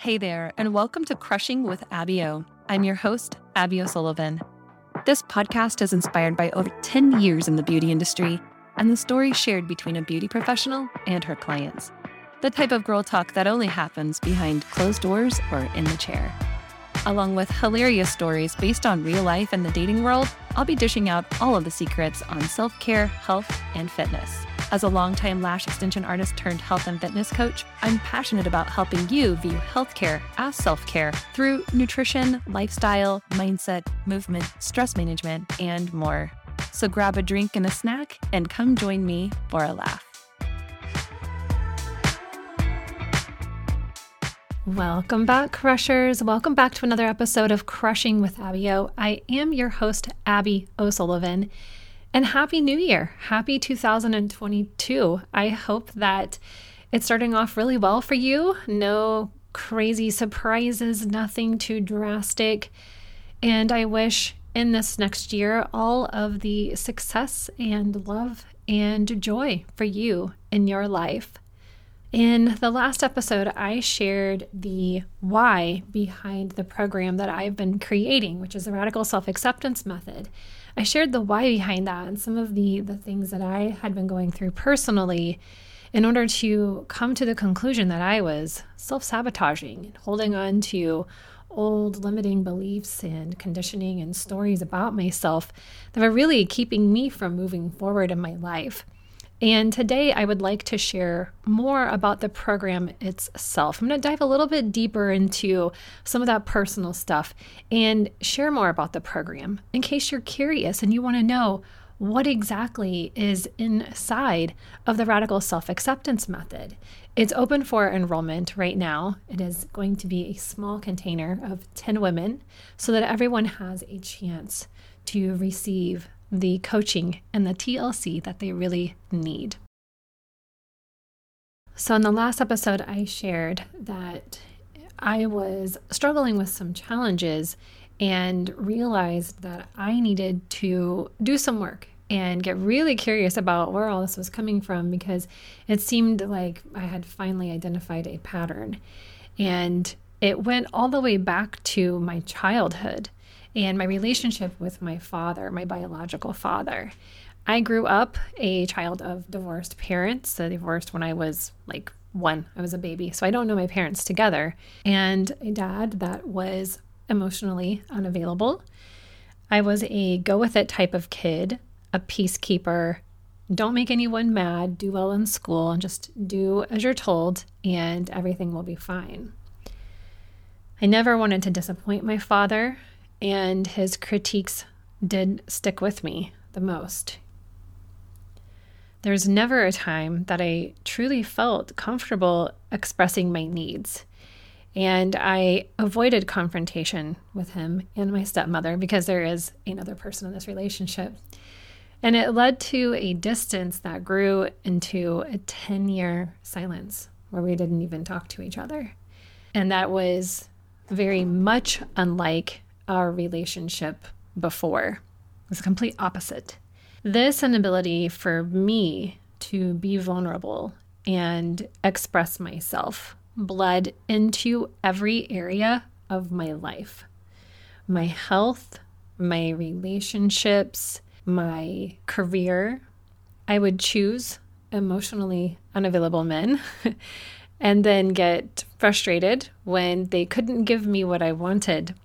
Hey there, and welcome to Crushing with Abby O. I'm your host, Abby O'Sullivan. This podcast is inspired by over 10 years in the beauty industry and the stories shared between a beauty professional and her clients. The type of girl talk that only happens behind closed doors or in the chair. Along with hilarious stories based on real life and the dating world, I'll be dishing out all of the secrets on self care, health, and fitness. As a longtime lash extension artist turned health and fitness coach, I'm passionate about helping you view healthcare as self care through nutrition, lifestyle, mindset, movement, stress management, and more. So grab a drink and a snack and come join me for a laugh. Welcome back, Crushers. Welcome back to another episode of Crushing with Abby O. I am your host, Abby O'Sullivan. And Happy New Year. Happy 2022. I hope that it's starting off really well for you. No crazy surprises, nothing too drastic. And I wish in this next year all of the success and love and joy for you in your life. In the last episode, I shared the why behind the program that I've been creating, which is the Radical Self Acceptance Method. I shared the why behind that and some of the, the things that I had been going through personally in order to come to the conclusion that I was self sabotaging and holding on to old limiting beliefs and conditioning and stories about myself that were really keeping me from moving forward in my life. And today I would like to share more about the program itself. I'm going to dive a little bit deeper into some of that personal stuff and share more about the program in case you're curious and you want to know what exactly is inside of the radical self acceptance method. It's open for enrollment right now. It is going to be a small container of 10 women so that everyone has a chance to receive the coaching and the TLC that they really need. So, in the last episode, I shared that I was struggling with some challenges and realized that I needed to do some work and get really curious about where all this was coming from because it seemed like I had finally identified a pattern. And it went all the way back to my childhood and my relationship with my father, my biological father. I grew up a child of divorced parents. They divorced when I was like one, I was a baby. So I don't know my parents together. And a dad that was emotionally unavailable. I was a go with it type of kid, a peacekeeper. Don't make anyone mad, do well in school, and just do as you're told, and everything will be fine. I never wanted to disappoint my father and his critiques did stick with me the most. There's never a time that I truly felt comfortable expressing my needs. And I avoided confrontation with him and my stepmother because there is another person in this relationship. And it led to a distance that grew into a 10 year silence where we didn't even talk to each other. And that was very much unlike our relationship before. It was complete opposite. This inability for me to be vulnerable and express myself bled into every area of my life my health, my relationships, my career. I would choose emotionally unavailable men and then get frustrated when they couldn't give me what I wanted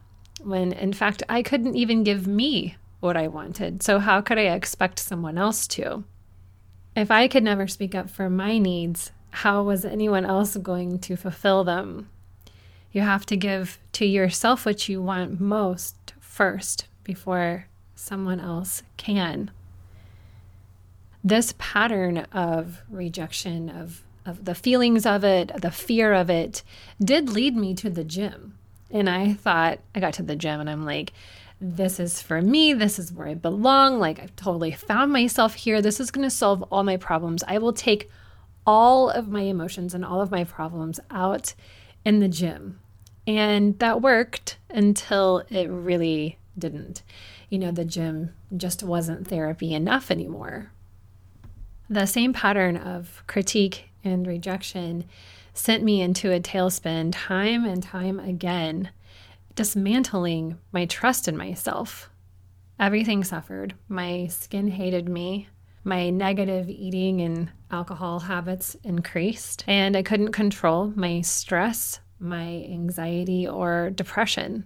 when in fact I couldn't even give me what I wanted. So, how could I expect someone else to? If I could never speak up for my needs, how was anyone else going to fulfill them? You have to give to yourself what you want most first before someone else can. This pattern of rejection, of, of the feelings of it, the fear of it, did lead me to the gym. And I thought, I got to the gym and I'm like, this is for me. This is where I belong. Like, I've totally found myself here. This is going to solve all my problems. I will take all of my emotions and all of my problems out in the gym. And that worked until it really didn't. You know, the gym just wasn't therapy enough anymore. The same pattern of critique and rejection sent me into a tailspin time and time again, dismantling my trust in myself. Everything suffered. My skin hated me. My negative eating and alcohol habits increased, and I couldn't control my stress, my anxiety, or depression.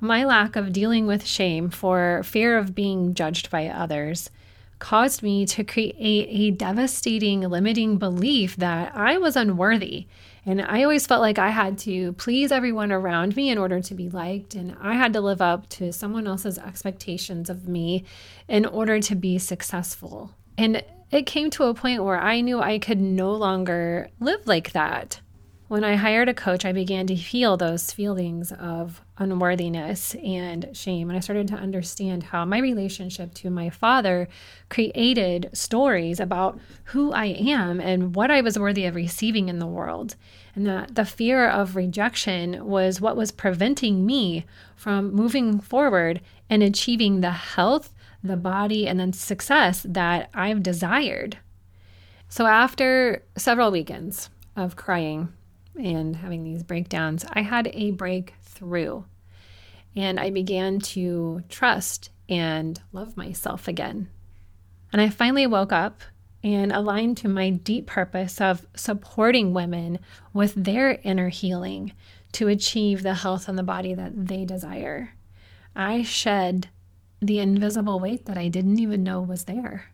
My lack of dealing with shame for fear of being judged by others caused me to create a devastating, limiting belief that I was unworthy. And I always felt like I had to please everyone around me in order to be liked. And I had to live up to someone else's expectations of me in order to be successful. And it came to a point where I knew I could no longer live like that. When I hired a coach, I began to feel those feelings of unworthiness and shame. And I started to understand how my relationship to my father created stories about who I am and what I was worthy of receiving in the world. And that the fear of rejection was what was preventing me from moving forward and achieving the health, the body, and then success that I've desired. So after several weekends of crying, and having these breakdowns, I had a breakthrough. And I began to trust and love myself again. And I finally woke up and aligned to my deep purpose of supporting women with their inner healing to achieve the health and the body that they desire. I shed the invisible weight that I didn't even know was there.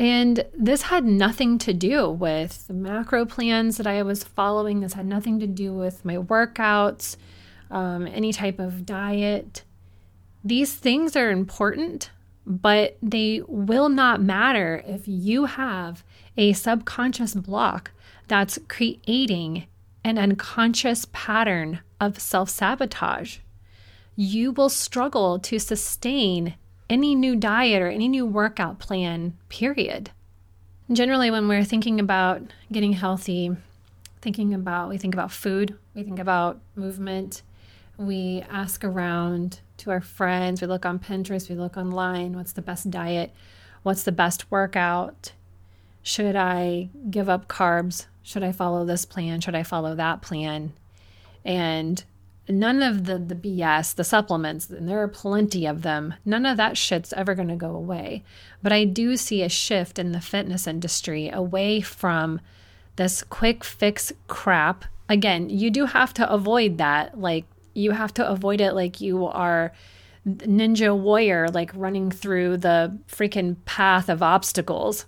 And this had nothing to do with the macro plans that I was following. This had nothing to do with my workouts, um, any type of diet. These things are important, but they will not matter if you have a subconscious block that's creating an unconscious pattern of self sabotage. You will struggle to sustain any new diet or any new workout plan, period. Generally, when we're thinking about getting healthy, thinking about, we think about food, we think about movement, we ask around to our friends, we look on Pinterest, we look online, what's the best diet? What's the best workout? Should I give up carbs? Should I follow this plan? Should I follow that plan? And none of the the BS, the supplements, and there are plenty of them. None of that shit's ever going to go away. But I do see a shift in the fitness industry away from this quick fix crap. Again, you do have to avoid that. Like you have to avoid it like you are ninja warrior like running through the freaking path of obstacles.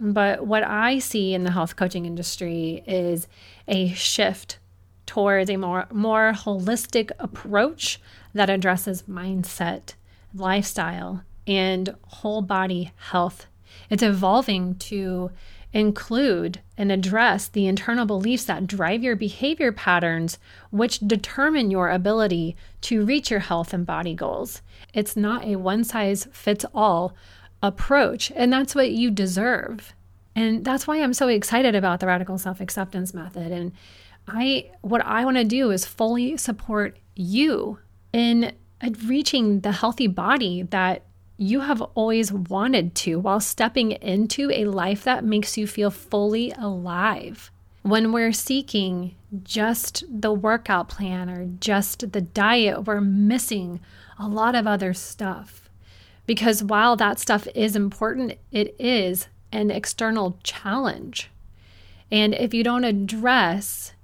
But what I see in the health coaching industry is a shift towards a more, more holistic approach that addresses mindset, lifestyle, and whole body health. It's evolving to include and address the internal beliefs that drive your behavior patterns, which determine your ability to reach your health and body goals. It's not a one size fits all approach, and that's what you deserve. And that's why I'm so excited about the radical self acceptance method. And I what I want to do is fully support you in reaching the healthy body that you have always wanted to while stepping into a life that makes you feel fully alive. When we're seeking just the workout plan or just the diet, we're missing a lot of other stuff. Because while that stuff is important, it is an external challenge. And if you don't address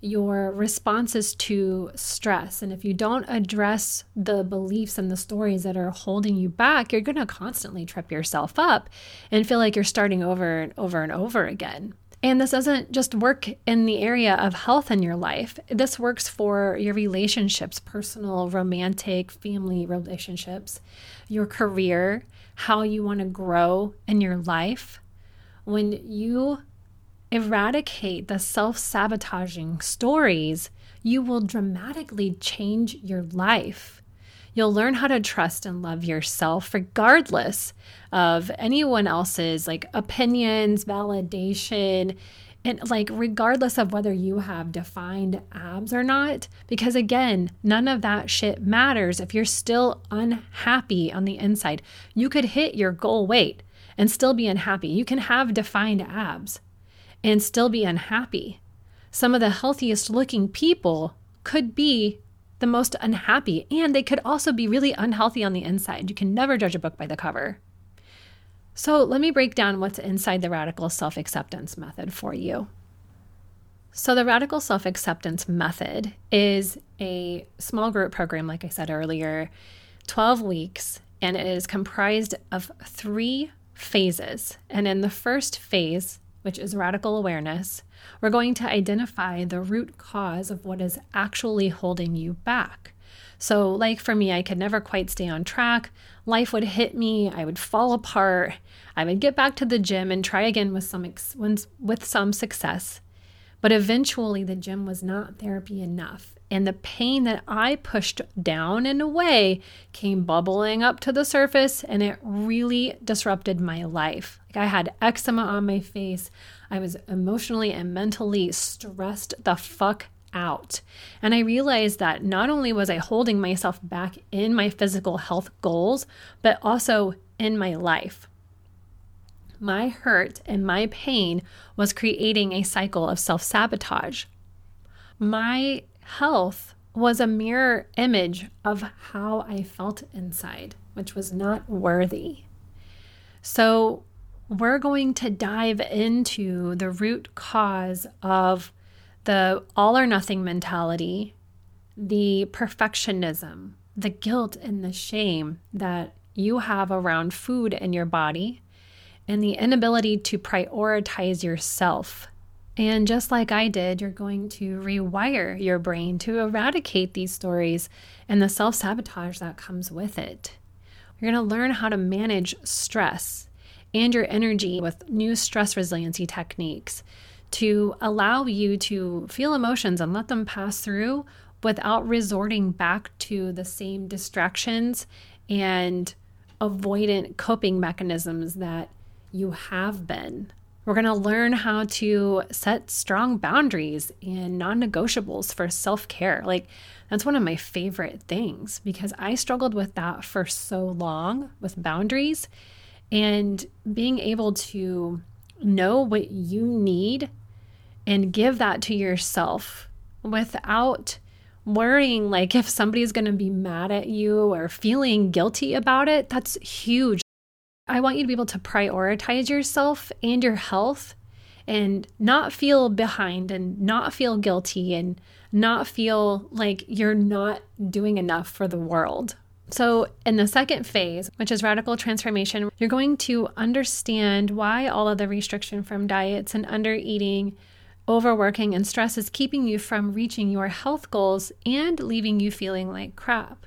your responses to stress. And if you don't address the beliefs and the stories that are holding you back, you're going to constantly trip yourself up and feel like you're starting over and over and over again. And this doesn't just work in the area of health in your life. This works for your relationships, personal, romantic, family relationships, your career, how you want to grow in your life. When you eradicate the self sabotaging stories, you will dramatically change your life. You'll learn how to trust and love yourself regardless of anyone else's like opinions, validation, and like regardless of whether you have defined abs or not because again none of that shit matters if you're still unhappy on the inside you could hit your goal weight and still be unhappy. You can have defined abs and still be unhappy. Some of the healthiest looking people could be the most unhappy, and they could also be really unhealthy on the inside. You can never judge a book by the cover. So, let me break down what's inside the radical self acceptance method for you. So, the radical self acceptance method is a small group program, like I said earlier, 12 weeks, and it is comprised of three phases. And in the first phase, which is radical awareness, we're going to identify the root cause of what is actually holding you back. So, like for me, I could never quite stay on track. Life would hit me, I would fall apart. I would get back to the gym and try again with some ex- with some success. But eventually the gym was not therapy enough. And the pain that I pushed down and away came bubbling up to the surface and it really disrupted my life. Like I had eczema on my face. I was emotionally and mentally stressed the fuck out. And I realized that not only was I holding myself back in my physical health goals, but also in my life. My hurt and my pain was creating a cycle of self sabotage. My health was a mirror image of how I felt inside, which was not worthy. So, we're going to dive into the root cause of the all or nothing mentality, the perfectionism, the guilt and the shame that you have around food in your body, and the inability to prioritize yourself and just like I did, you're going to rewire your brain to eradicate these stories and the self sabotage that comes with it. You're going to learn how to manage stress and your energy with new stress resiliency techniques to allow you to feel emotions and let them pass through without resorting back to the same distractions and avoidant coping mechanisms that you have been. We're going to learn how to set strong boundaries and non negotiables for self care. Like, that's one of my favorite things because I struggled with that for so long with boundaries and being able to know what you need and give that to yourself without worrying like if somebody's going to be mad at you or feeling guilty about it that's huge I want you to be able to prioritize yourself and your health and not feel behind and not feel guilty and not feel like you're not doing enough for the world. So, in the second phase, which is radical transformation, you're going to understand why all of the restriction from diets and under eating, overworking, and stress is keeping you from reaching your health goals and leaving you feeling like crap.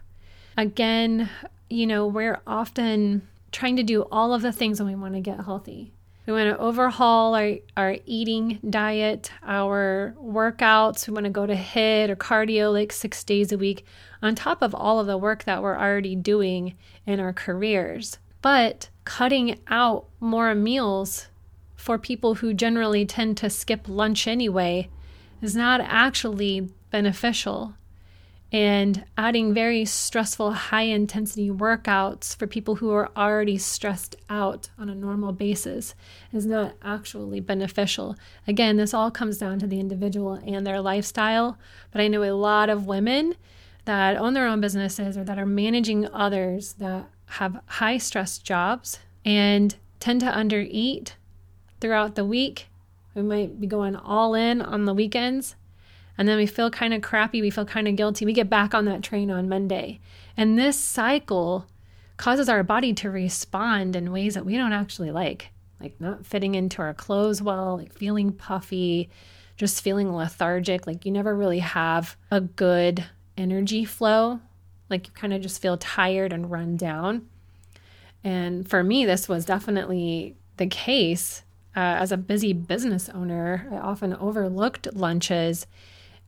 Again, you know, we're often trying to do all of the things when we want to get healthy. We want to overhaul our, our eating diet, our workouts. We want to go to HIIT or cardio like six days a week, on top of all of the work that we're already doing in our careers. But cutting out more meals for people who generally tend to skip lunch anyway is not actually beneficial and adding very stressful, high intensity workouts for people who are already stressed out on a normal basis is not actually beneficial. Again, this all comes down to the individual and their lifestyle, but I know a lot of women that own their own businesses or that are managing others that have high stress jobs and tend to undereat throughout the week. We might be going all in on the weekends and then we feel kind of crappy, we feel kind of guilty. We get back on that train on Monday. And this cycle causes our body to respond in ways that we don't actually like, like not fitting into our clothes well, like feeling puffy, just feeling lethargic, like you never really have a good energy flow, like you kind of just feel tired and run down. And for me, this was definitely the case. Uh, as a busy business owner, I often overlooked lunches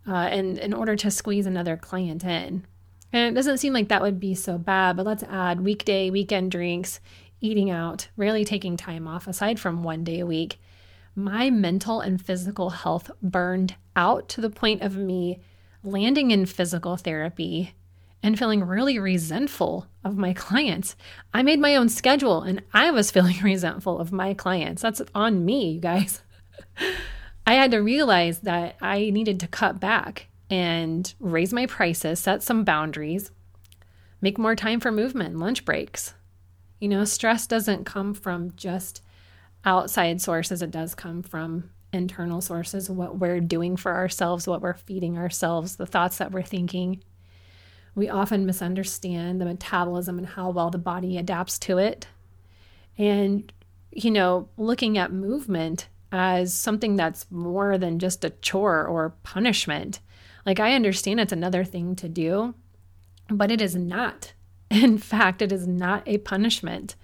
uh, and in order to squeeze another client in. And it doesn't seem like that would be so bad, but let's add weekday, weekend drinks, eating out, rarely taking time off aside from one day a week. My mental and physical health burned out to the point of me landing in physical therapy and feeling really resentful of my clients. I made my own schedule and I was feeling resentful of my clients. That's on me, you guys. I had to realize that I needed to cut back and raise my prices, set some boundaries, make more time for movement, lunch breaks. You know, stress doesn't come from just outside sources, it does come from internal sources, what we're doing for ourselves, what we're feeding ourselves, the thoughts that we're thinking. We often misunderstand the metabolism and how well the body adapts to it. And, you know, looking at movement as something that's more than just a chore or punishment. Like, I understand it's another thing to do, but it is not. In fact, it is not a punishment.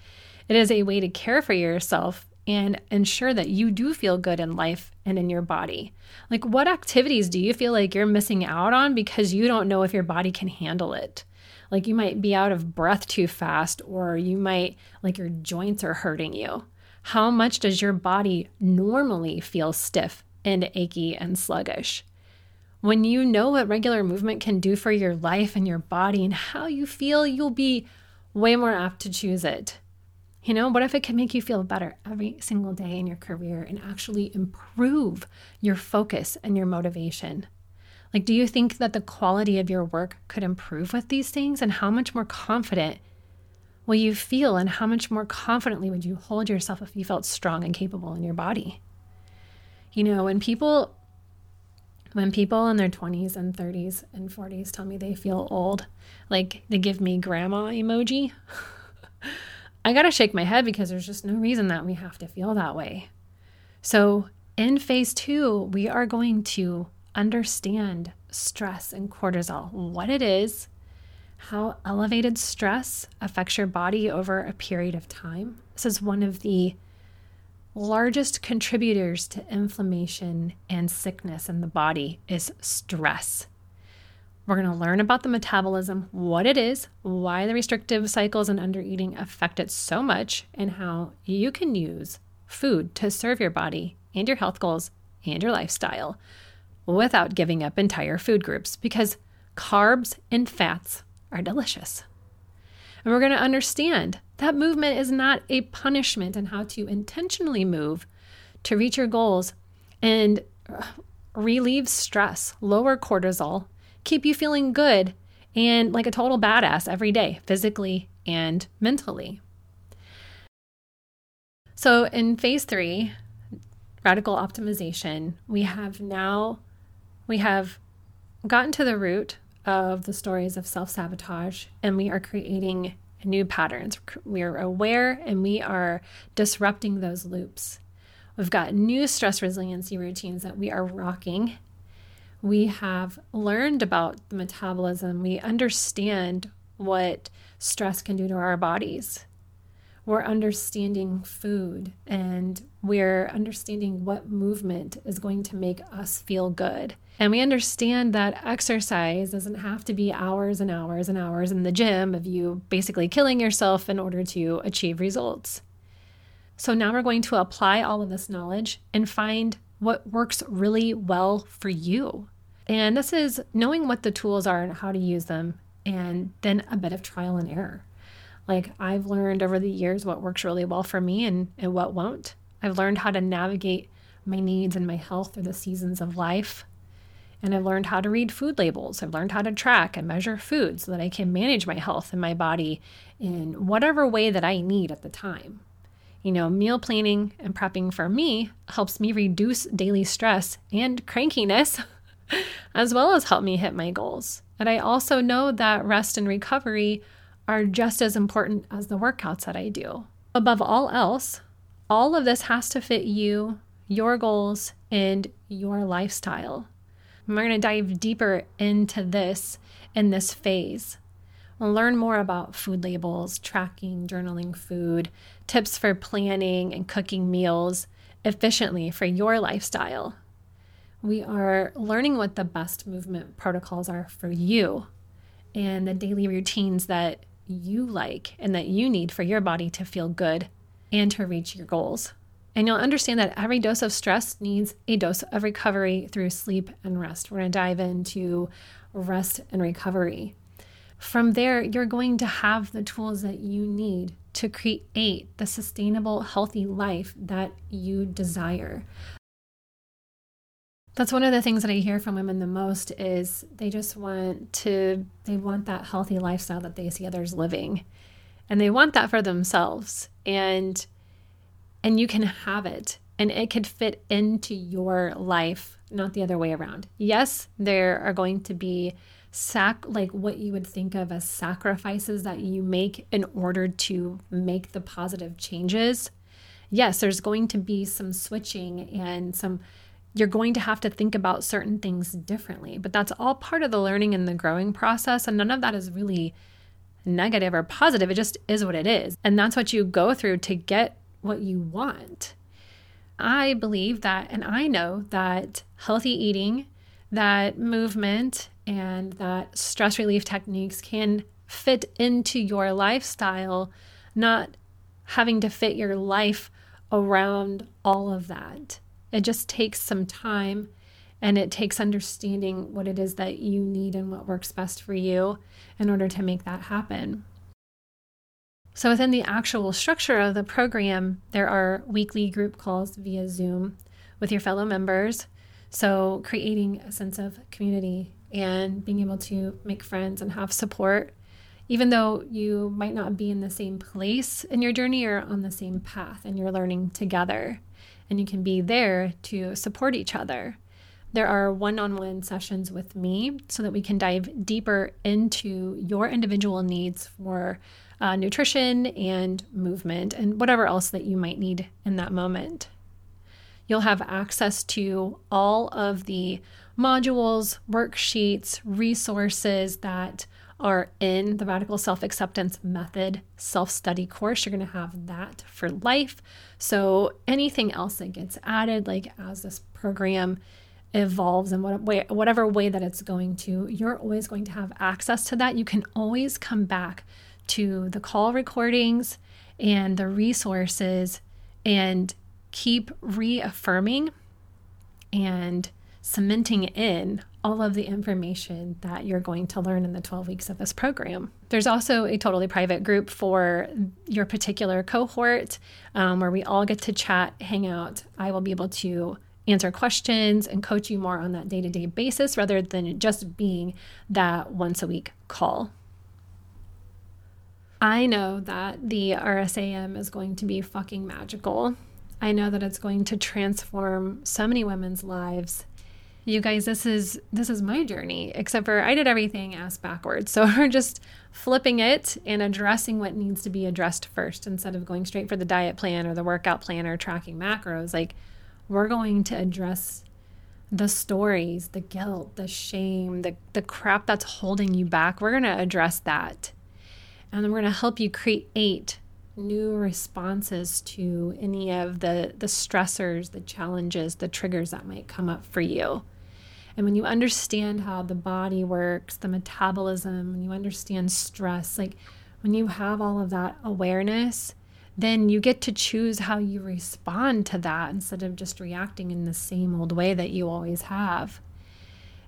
It is a way to care for yourself and ensure that you do feel good in life and in your body. Like, what activities do you feel like you're missing out on because you don't know if your body can handle it? Like, you might be out of breath too fast, or you might, like, your joints are hurting you. How much does your body normally feel stiff and achy and sluggish? When you know what regular movement can do for your life and your body and how you feel, you'll be way more apt to choose it. You know, what if it can make you feel better every single day in your career and actually improve your focus and your motivation? Like, do you think that the quality of your work could improve with these things? And how much more confident will you feel? And how much more confidently would you hold yourself if you felt strong and capable in your body? You know, when people when people in their 20s and 30s and 40s tell me they feel old, like they give me grandma emoji. I got to shake my head because there's just no reason that we have to feel that way. So, in phase two, we are going to understand stress and cortisol, what it is, how elevated stress affects your body over a period of time. This is one of the largest contributors to inflammation and sickness in the body is stress. We're going to learn about the metabolism, what it is, why the restrictive cycles and undereating affect it so much, and how you can use food to serve your body and your health goals and your lifestyle without giving up entire food groups because carbs and fats are delicious. And we're going to understand that movement is not a punishment and how to intentionally move to reach your goals and relieve stress, lower cortisol, keep you feeling good and like a total badass every day, physically and mentally. So, in phase three, radical optimization, we have now we have gotten to the root of the stories of self-sabotage and we are creating new patterns. We are aware and we are disrupting those loops. We've got new stress resiliency routines that we are rocking we have learned about the metabolism. We understand what stress can do to our bodies. We're understanding food and we're understanding what movement is going to make us feel good. And we understand that exercise doesn't have to be hours and hours and hours in the gym of you basically killing yourself in order to achieve results. So now we're going to apply all of this knowledge and find what works really well for you. And this is knowing what the tools are and how to use them, and then a bit of trial and error. Like I've learned over the years what works really well for me and, and what won't. I've learned how to navigate my needs and my health through the seasons of life. And I've learned how to read food labels. I've learned how to track and measure food so that I can manage my health and my body in whatever way that I need at the time. You know, meal planning and prepping for me helps me reduce daily stress and crankiness, as well as help me hit my goals. And I also know that rest and recovery are just as important as the workouts that I do. Above all else, all of this has to fit you, your goals, and your lifestyle. we're going to dive deeper into this in this phase. We'll learn more about food labels, tracking, journaling food, tips for planning and cooking meals efficiently for your lifestyle. We are learning what the best movement protocols are for you and the daily routines that you like and that you need for your body to feel good and to reach your goals. And you'll understand that every dose of stress needs a dose of recovery through sleep and rest. We're going to dive into rest and recovery. from there, you're going to have the tools that you need to create the sustainable, healthy life that you desire. That's one of the things that I hear from women the most is they just want to they want that healthy lifestyle that they see others living. And they want that for themselves. And and you can have it and it could fit into your life, not the other way around. Yes, there are going to be sac like what you would think of as sacrifices that you make in order to make the positive changes. Yes, there's going to be some switching and some you're going to have to think about certain things differently. But that's all part of the learning and the growing process. And none of that is really negative or positive. It just is what it is. And that's what you go through to get what you want. I believe that, and I know that healthy eating, that movement, and that stress relief techniques can fit into your lifestyle, not having to fit your life around all of that. It just takes some time and it takes understanding what it is that you need and what works best for you in order to make that happen. So, within the actual structure of the program, there are weekly group calls via Zoom with your fellow members. So, creating a sense of community and being able to make friends and have support, even though you might not be in the same place in your journey or on the same path and you're learning together and you can be there to support each other. There are one on one sessions with me so that we can dive deeper into your individual needs for uh, nutrition and movement and whatever else that you might need in that moment. You'll have access to all of the modules, worksheets, resources that are in the Radical Self Acceptance Method self study course. You're going to have that for life. So, anything else that gets added, like as this program evolves in whatever way that it's going to, you're always going to have access to that. You can always come back to the call recordings and the resources and keep reaffirming and cementing in all of the information that you're going to learn in the 12 weeks of this program. There's also a totally private group for your particular cohort um, where we all get to chat, hang out. I will be able to answer questions and coach you more on that day to day basis rather than just being that once a week call. I know that the RSAM is going to be fucking magical. I know that it's going to transform so many women's lives you guys this is this is my journey except for i did everything ass backwards so we're just flipping it and addressing what needs to be addressed first instead of going straight for the diet plan or the workout plan or tracking macros like we're going to address the stories the guilt the shame the, the crap that's holding you back we're going to address that and then we're going to help you create new responses to any of the the stressors, the challenges, the triggers that might come up for you. And when you understand how the body works, the metabolism, when you understand stress, like when you have all of that awareness, then you get to choose how you respond to that instead of just reacting in the same old way that you always have.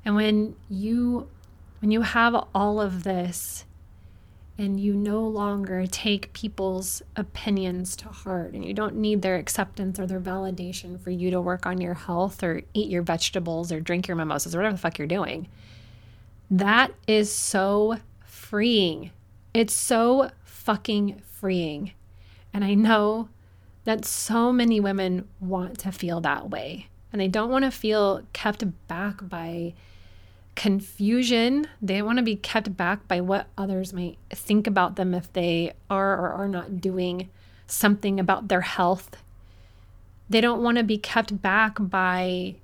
And when you when you have all of this and you no longer take people's opinions to heart and you don't need their acceptance or their validation for you to work on your health or eat your vegetables or drink your mimosas or whatever the fuck you're doing. That is so freeing. It's so fucking freeing. And I know that so many women want to feel that way and they don't want to feel kept back by confusion. They want to be kept back by what others might think about them if they are or are not doing something about their health. They don't want to be kept back by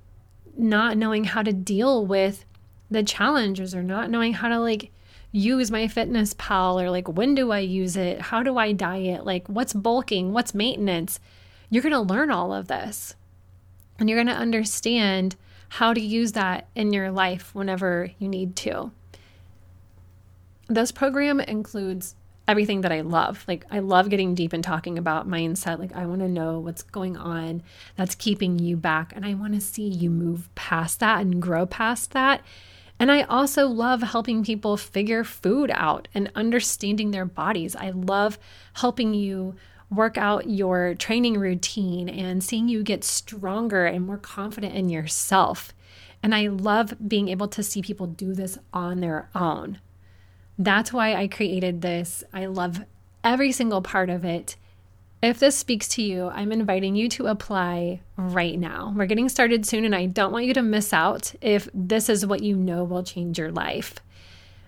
not knowing how to deal with the challenges or not knowing how to like use MyFitnessPal or like when do I use it? How do I diet? Like what's bulking? What's maintenance? You're going to learn all of this. And you're going to understand how to use that in your life whenever you need to. This program includes everything that I love. Like, I love getting deep and talking about mindset. Like, I want to know what's going on that's keeping you back. And I want to see you move past that and grow past that And I also love helping people figure food out and understanding their bodies. I love helping you work out your training routine and seeing you get stronger and more confident in yourself. And I love being able to see people do this on their own. That's why I created this. I love every single part of it. If this speaks to you, I'm inviting you to apply right now. We're getting started soon, and I don't want you to miss out if this is what you know will change your life.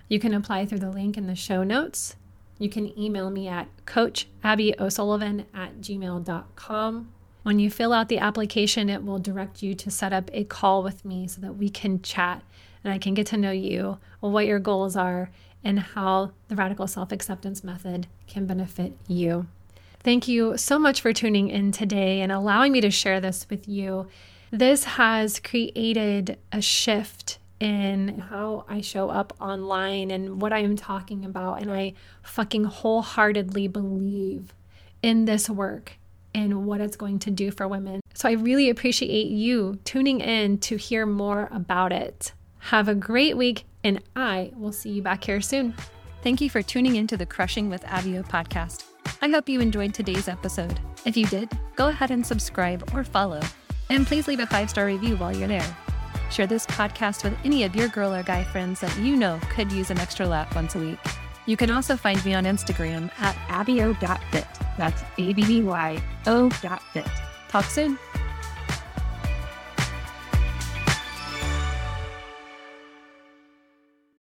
You can apply through the link in the show notes. You can email me at coachabbyosullivan at gmail.com. When you fill out the application, it will direct you to set up a call with me so that we can chat and I can get to know you, what your goals are, and how the radical self acceptance method can benefit you. Thank you so much for tuning in today and allowing me to share this with you. This has created a shift in how I show up online and what I am talking about. And I fucking wholeheartedly believe in this work and what it's going to do for women. So I really appreciate you tuning in to hear more about it. Have a great week, and I will see you back here soon. Thank you for tuning into the Crushing with Abby O podcast. I hope you enjoyed today's episode. If you did, go ahead and subscribe or follow. And please leave a five star review while you're there. Share this podcast with any of your girl or guy friends that you know could use an extra lap once a week. You can also find me on Instagram at abbyo.fit. That's A B B Y O.fit. Talk soon.